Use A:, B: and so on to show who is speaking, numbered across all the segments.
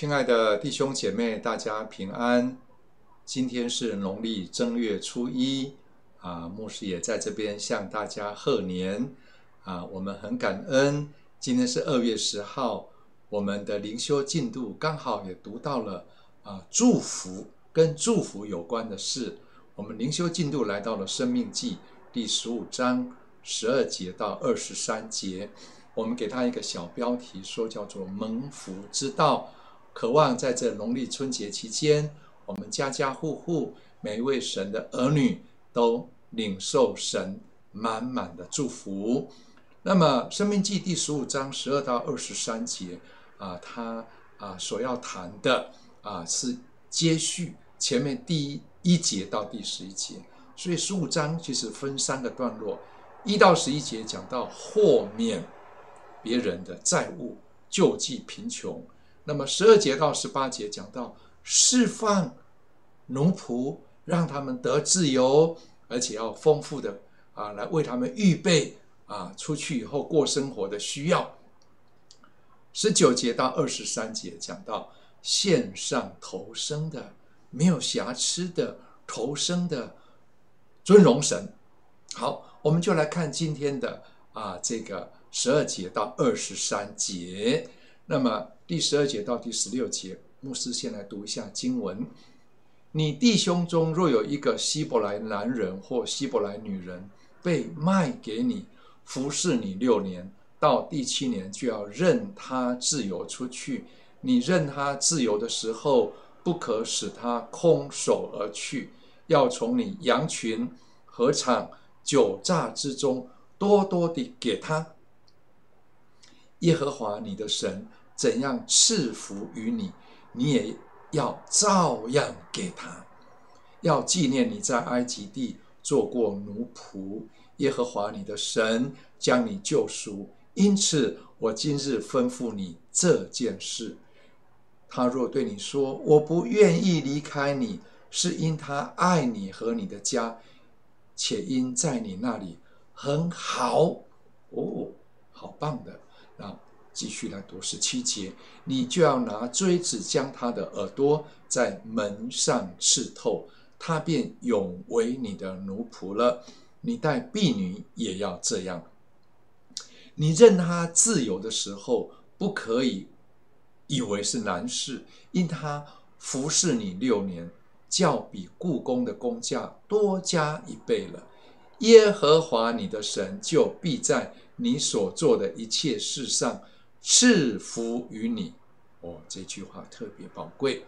A: 亲爱的弟兄姐妹，大家平安。今天是农历正月初一啊，牧师也在这边向大家贺年啊。我们很感恩，今天是二月十号，我们的灵修进度刚好也读到了啊，祝福跟祝福有关的事。我们灵修进度来到了《生命记》第十五章十二节到二十三节，我们给他一个小标题，说叫做“蒙福之道”。渴望在这农历春节期间，我们家家户户每一位神的儿女都领受神满满的祝福。那么，《生命记》第十五章十二到二十三节啊，他啊所要谈的啊是接续前面第一一节到第十一节，所以十五章其实分三个段落，一到十一节讲到豁免别人的债务，救济贫穷。那么十二节到十八节讲到释放奴仆，让他们得自由，而且要丰富的啊，来为他们预备啊，出去以后过生活的需要。十九节到二十三节讲到献上投生的，没有瑕疵的投生的尊荣神。好，我们就来看今天的啊，这个十二节到二十三节。那么第十二节到第十六节，牧师先来读一下经文：你弟兄中若有一个希伯来男人或希伯来女人被卖给你，服侍你六年，到第七年就要任他自由出去。你任他自由的时候，不可使他空手而去，要从你羊群、禾场、酒榨之中多多的给他。耶和华你的神。怎样赐福于你，你也要照样给他。要纪念你在埃及地做过奴仆，耶和华你的神将你救赎，因此我今日吩咐你这件事。他若对你说我不愿意离开你，是因他爱你和你的家，且因在你那里很好哦，好棒的！继续来读十七节，你就要拿锥子将他的耳朵在门上刺透，他便永为你的奴仆了。你带婢女也要这样。你任他自由的时候，不可以以为是难事，因他服侍你六年，较比故宫的工价多加一倍了。耶和华你的神就必在你所做的一切事上。赐福于你，哦，这句话特别宝贵。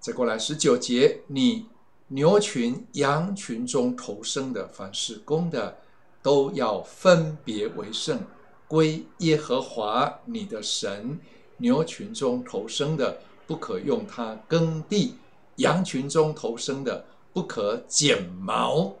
A: 再过来十九节，你牛群、羊群中头生的，凡是公的，都要分别为圣，归耶和华你的神。牛群中头生的，不可用它耕地；羊群中头生的，不可剪毛。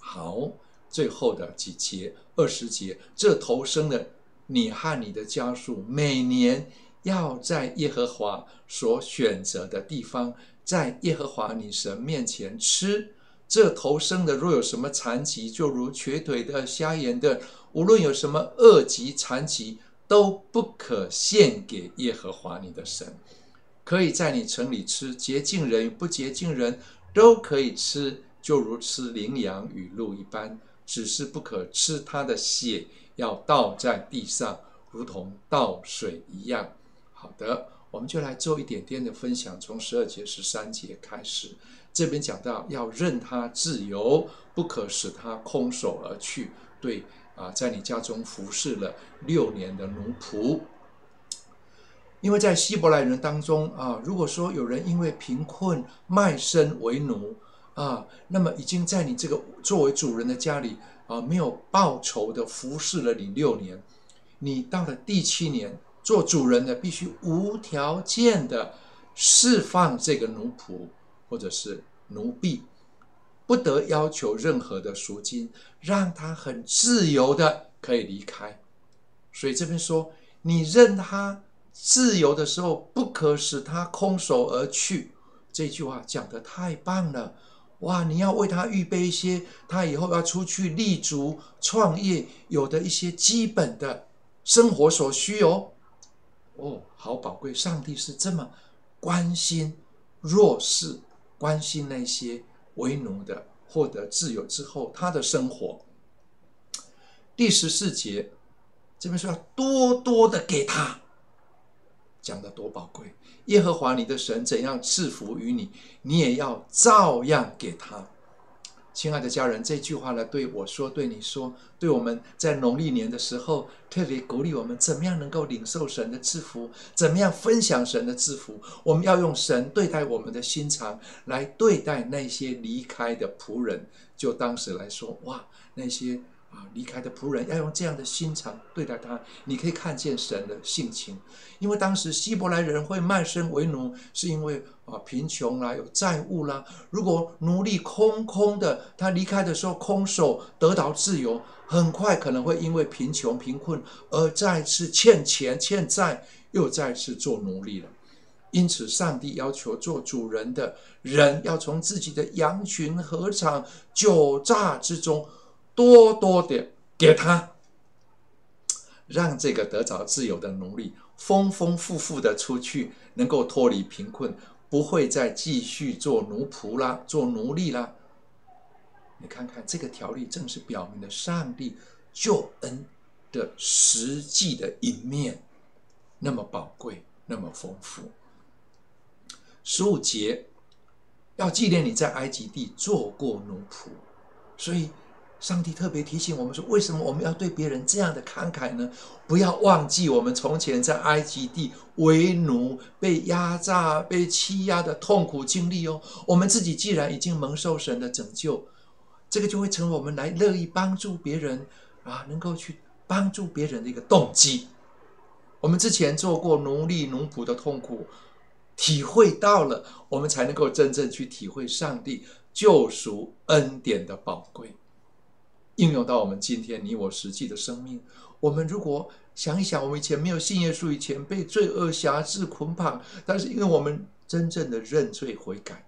A: 好，最后的几节，二十节，这头生的。你和你的家属每年要在耶和华所选择的地方，在耶和华你神面前吃。这头生的若有什么残疾，就如瘸腿的、瞎眼的，无论有什么恶疾残疾，都不可献给耶和华你的神。可以在你城里吃，洁净人与不洁净人都可以吃，就如吃羚羊与鹿一般，只是不可吃它的血。要倒在地上，如同倒水一样。好的，我们就来做一点点的分享，从十二节、十三节开始。这边讲到要任他自由，不可使他空手而去。对啊，在你家中服侍了六年的奴仆，因为在希伯来人当中啊，如果说有人因为贫困卖身为奴啊，那么已经在你这个作为主人的家里。啊，没有报酬的服侍了你六年，你到了第七年，做主人的必须无条件的释放这个奴仆或者是奴婢，不得要求任何的赎金，让他很自由的可以离开。所以这边说，你任他自由的时候，不可使他空手而去。这句话讲得太棒了。哇！你要为他预备一些，他以后要出去立足创业有的一些基本的生活所需哦。哦，好宝贵！上帝是这么关心弱势，关心那些为奴的，获得自由之后他的生活。第十四节这边说要多多的给他，讲得多宝贵！耶和华你的神怎样赐福于你，你也要照样给他。亲爱的家人，这句话呢，对我说，对你说，对我们在农历年的时候，特别鼓励我们，怎么样能够领受神的赐福，怎么样分享神的赐福。我们要用神对待我们的心肠来对待那些离开的仆人。就当时来说，哇，那些。啊，离开的仆人要用这样的心肠对待他，你可以看见神的性情。因为当时希伯来人会卖身为奴，是因为啊贫穷啦，有债务啦。如果奴隶空空的，他离开的时候空手得到自由，很快可能会因为贫穷贫困而再次欠钱欠债，又再次做奴隶了。因此，上帝要求做主人的人要从自己的羊群、禾场、酒榨之中。多多的给他，让这个得着自由的奴隶丰丰富富的出去，能够脱离贫困，不会再继续做奴仆啦，做奴隶啦。你看看这个条例，正是表明了上帝救恩的实际的一面，那么宝贵，那么丰富。十五节要纪念你在埃及地做过奴仆，所以。上帝特别提醒我们说：“为什么我们要对别人这样的慷慨呢？不要忘记我们从前在埃及地为奴、被压榨、被欺压的痛苦经历哦。我们自己既然已经蒙受神的拯救，这个就会成为我们来乐意帮助别人啊，能够去帮助别人的一个动机。我们之前做过奴隶、奴仆的痛苦，体会到了，我们才能够真正去体会上帝救赎恩典的宝贵。”应用到我们今天你我实际的生命，我们如果想一想，我们以前没有信耶稣以前被罪恶辖制捆绑，但是因为我们真正的认罪悔改，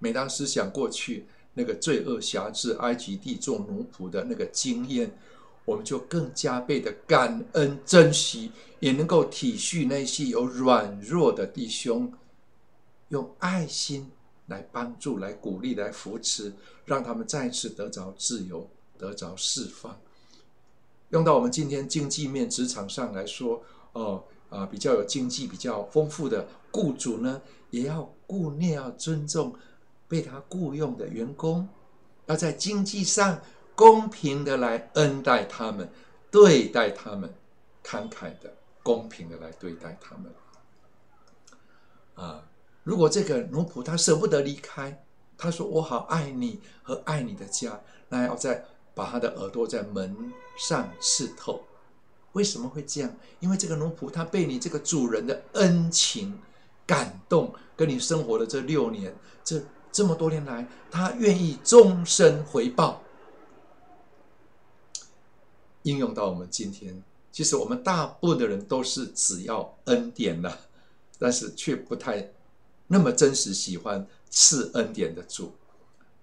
A: 每当思想过去那个罪恶辖制埃及地做奴仆的那个经验，我们就更加倍的感恩珍惜，也能够体恤那些有软弱的弟兄，用爱心。来帮助、来鼓励、来扶持，让他们再次得着自由、得着释放。用到我们今天经济面职场上来说，哦啊，比较有经济比较丰富的雇主呢，也要顾念、要尊重被他雇佣的员工，要在经济上公平的来恩待他们，对待他们，慷慨的、公平的来对待他们，啊。如果这个奴仆他舍不得离开，他说：“我好爱你和爱你的家。”那要再把他的耳朵在门上刺透。为什么会这样？因为这个奴仆他被你这个主人的恩情感动，跟你生活的这六年，这这么多年来，他愿意终身回报。应用到我们今天，其实我们大部分的人都是只要恩典了，但是却不太。那么真实喜欢赐恩典的主，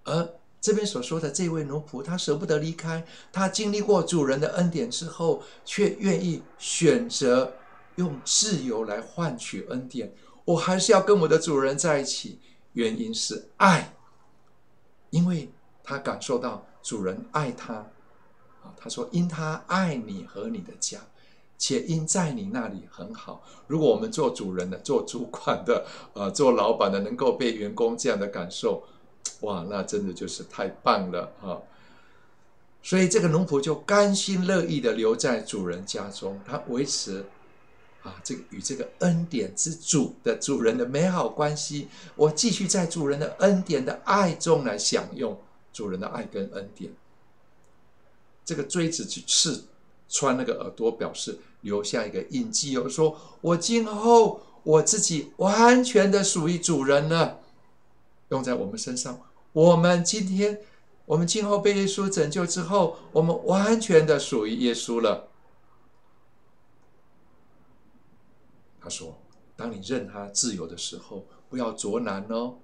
A: 而这边所说的这位奴仆，他舍不得离开，他经历过主人的恩典之后，却愿意选择用自由来换取恩典。我还是要跟我的主人在一起，原因是爱，因为他感受到主人爱他。啊，他说：“因他爱你和你的家。”且因在你那里很好。如果我们做主人的、做主管的、呃，做老板的，能够被员工这样的感受，哇，那真的就是太棒了啊！所以这个奴仆就甘心乐意的留在主人家中，他维持啊，这个与这个恩典之主的主人的美好关系。我继续在主人的恩典的爱中来享用主人的爱跟恩典。这个锥子去刺穿那个耳朵，表示。留下一个印记哦，说我今后我自己完全的属于主人了，用在我们身上。我们今天，我们今后被耶稣拯救之后，我们完全的属于耶稣了。他说：“当你任他自由的时候，不要着难哦。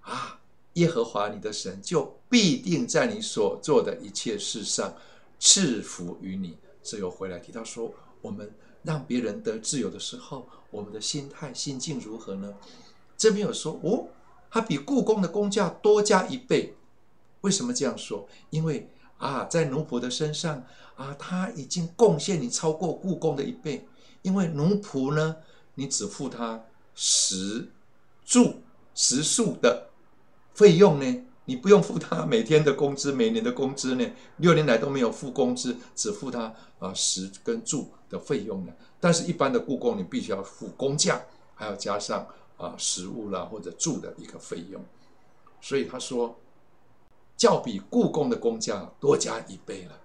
A: 啊，耶和华你的神就必定在你所做的一切事上赐福于你。”这又回来提到说，我们让别人得自由的时候，我们的心态心境如何呢？这边有说哦，他比故宫的工价多加一倍。为什么这样说？因为啊，在奴仆的身上啊，他已经贡献你超过故宫的一倍。因为奴仆呢，你只付他食住食宿的费用呢，你不用付他每天的工资、每年的工资呢，六年来都没有付工资，只付他啊食跟住的费用呢。但是，一般的故宫你必须要付工价，还要加上啊食物啦或者住的一个费用。所以他说，较比故宫的工价多加一倍了。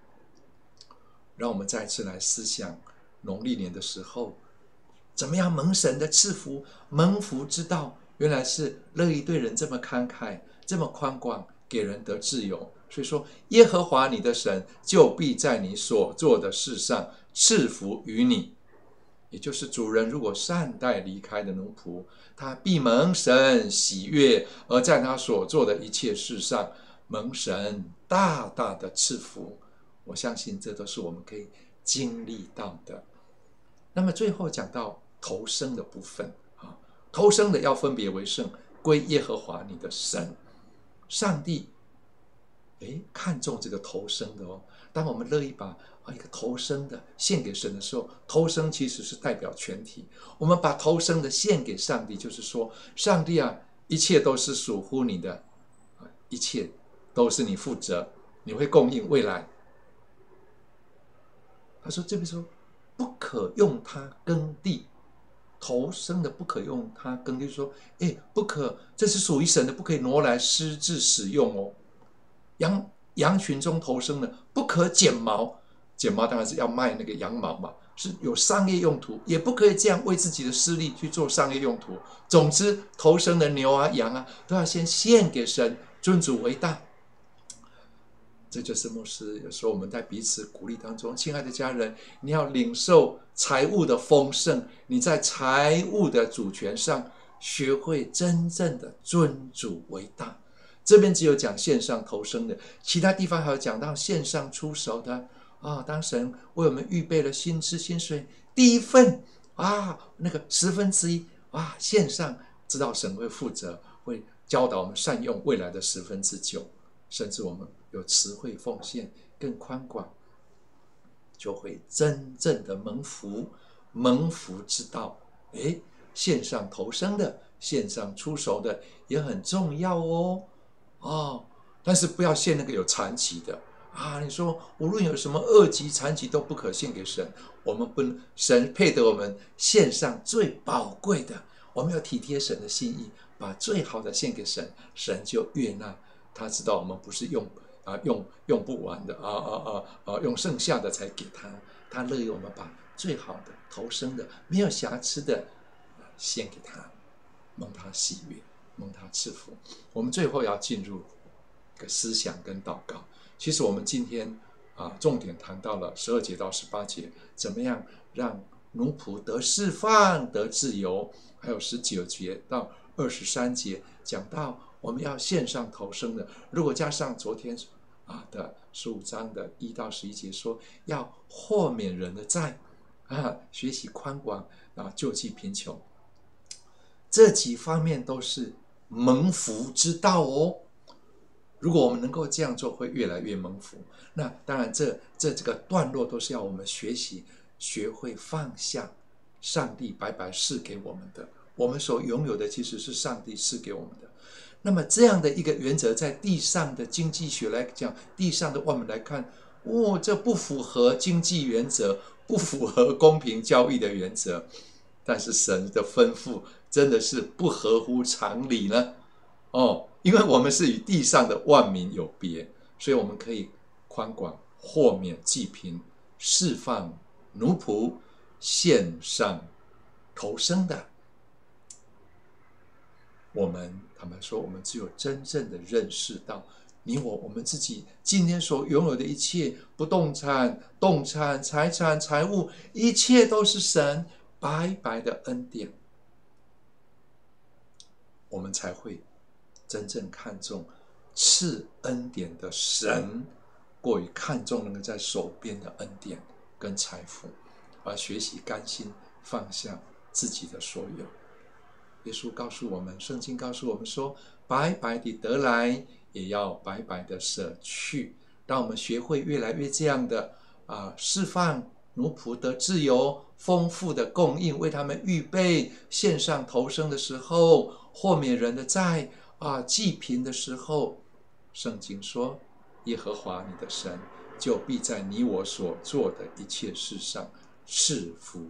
A: 让我们再次来思想。农历年的时候，怎么样蒙神的赐福？蒙福之道，原来是乐意对人这么慷慨，这么宽广，给人得自由。所以说，耶和华你的神就必在你所做的事上赐福于你。也就是主人如果善待离开的奴仆，他必蒙神喜悦，而在他所做的一切事上蒙神大大的赐福。我相信这都是我们可以经历到的。那么最后讲到投生的部分啊，投生的要分别为圣，归耶和华你的神，上帝，哎，看重这个头生的哦。当我们乐意把啊一个头生的献给神的时候，头生其实是代表全体。我们把头生的献给上帝，就是说，上帝啊，一切都是属乎你的，啊，一切都是你负责，你会供应未来。他说这边说。不可用它耕地，头生的不可用它耕地，就说，哎，不可，这是属于神的，不可以挪来私自使用哦。羊羊群中头生的不可剪毛，剪毛当然是要卖那个羊毛嘛，是有商业用途，也不可以这样为自己的私利去做商业用途。总之，头生的牛啊羊啊都要先献给神，尊主为大。这就是牧师有时候我们在彼此鼓励当中，亲爱的家人，你要领受财务的丰盛，你在财务的主权上学会真正的尊主为大。这边只有讲线上投生的，其他地方还有讲到线上出手的啊、当神为我们预备了薪资薪水第一份啊，那个十分之一啊，线上，知道神会负责，会教导我们善用未来的十分之九，甚至我们。有慈惠奉献更宽广，就会真正的蒙福，蒙福之道。诶，献上投生的，献上出手的也很重要哦。哦，但是不要献那个有残疾的啊！你说无论有什么恶疾残疾都不可献给神，我们不能，神配得我们献上最宝贵的，我们要体贴神的心意，把最好的献给神，神就悦纳。他知道我们不是用。啊，用用不完的啊啊啊啊！用剩下的才给他，他乐意我们把最好的、头生的、没有瑕疵的献给他，蒙他喜悦，蒙他赐福。我们最后要进入一个思想跟祷告。其实我们今天啊，重点谈到了十二节到十八节，怎么样让奴仆得释放、得自由？还有十九节到二十三节讲到。我们要献上头生的，如果加上昨天啊的十五章的一到十一节说，要豁免人的债啊，学习宽广啊，救济贫穷，这几方面都是蒙福之道哦。如果我们能够这样做，会越来越蒙福。那当然这，这这这个段落都是要我们学习，学会放下上帝白白赐给我们的，我们所拥有的其实是上帝赐给我们的。那么这样的一个原则，在地上的经济学来讲，地上的我们来看，哦，这不符合经济原则，不符合公平交易的原则。但是神的吩咐真的是不合乎常理呢？哦，因为我们是与地上的万民有别，所以我们可以宽广、豁免济贫、释放奴仆、献上投生的。我们坦白说，我们只有真正的认识到，你我我们自己今天所拥有的一切不动产、动产、财产、财物，一切都是神白白的恩典，我们才会真正看重赐恩典的神，过于看重那个在手边的恩典跟财富，而学习甘心放下自己的所有。耶稣告诉我们，圣经告诉我们说：白白的得来，也要白白的舍去。当我们学会越来越这样的啊，释放奴仆的自由，丰富的供应，为他们预备献上头生的时候，豁免人的债啊，济贫的时候，圣经说。耶和华你的神就必在你我所做的一切事上赐福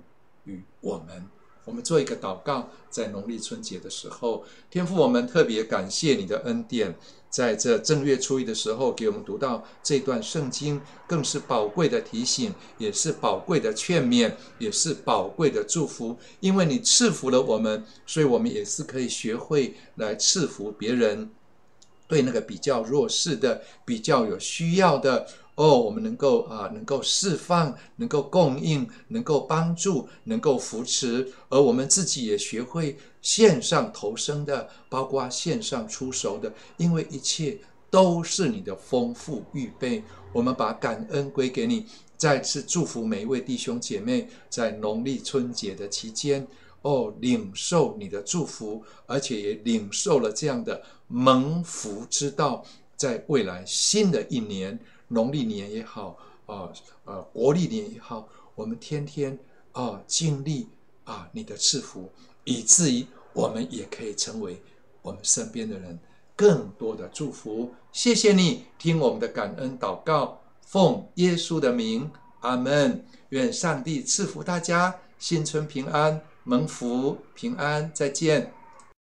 A: 于我们。我们做一个祷告，在农历春节的时候，天父，我们特别感谢你的恩典，在这正月初一的时候，给我们读到这段圣经，更是宝贵的提醒，也是宝贵的劝勉，也是宝贵的祝福。因为你赐福了我们，所以我们也是可以学会来赐福别人。对那个比较弱势的、比较有需要的哦，我们能够啊，能够释放，能够供应，能够帮助，能够扶持，而我们自己也学会线上投生的，包括线上出手的，因为一切都是你的丰富预备。我们把感恩归给你，再次祝福每一位弟兄姐妹在农历春节的期间。哦，领受你的祝福，而且也领受了这样的蒙福之道，在未来新的一年，农历年也好，啊呃，国历年也好，我们天天啊经历啊你的赐福，以至于我们也可以成为我们身边的人更多的祝福。谢谢你听我们的感恩祷告，奉耶稣的名，阿门。愿上帝赐福大家，新春平安。蒙福平安，再见。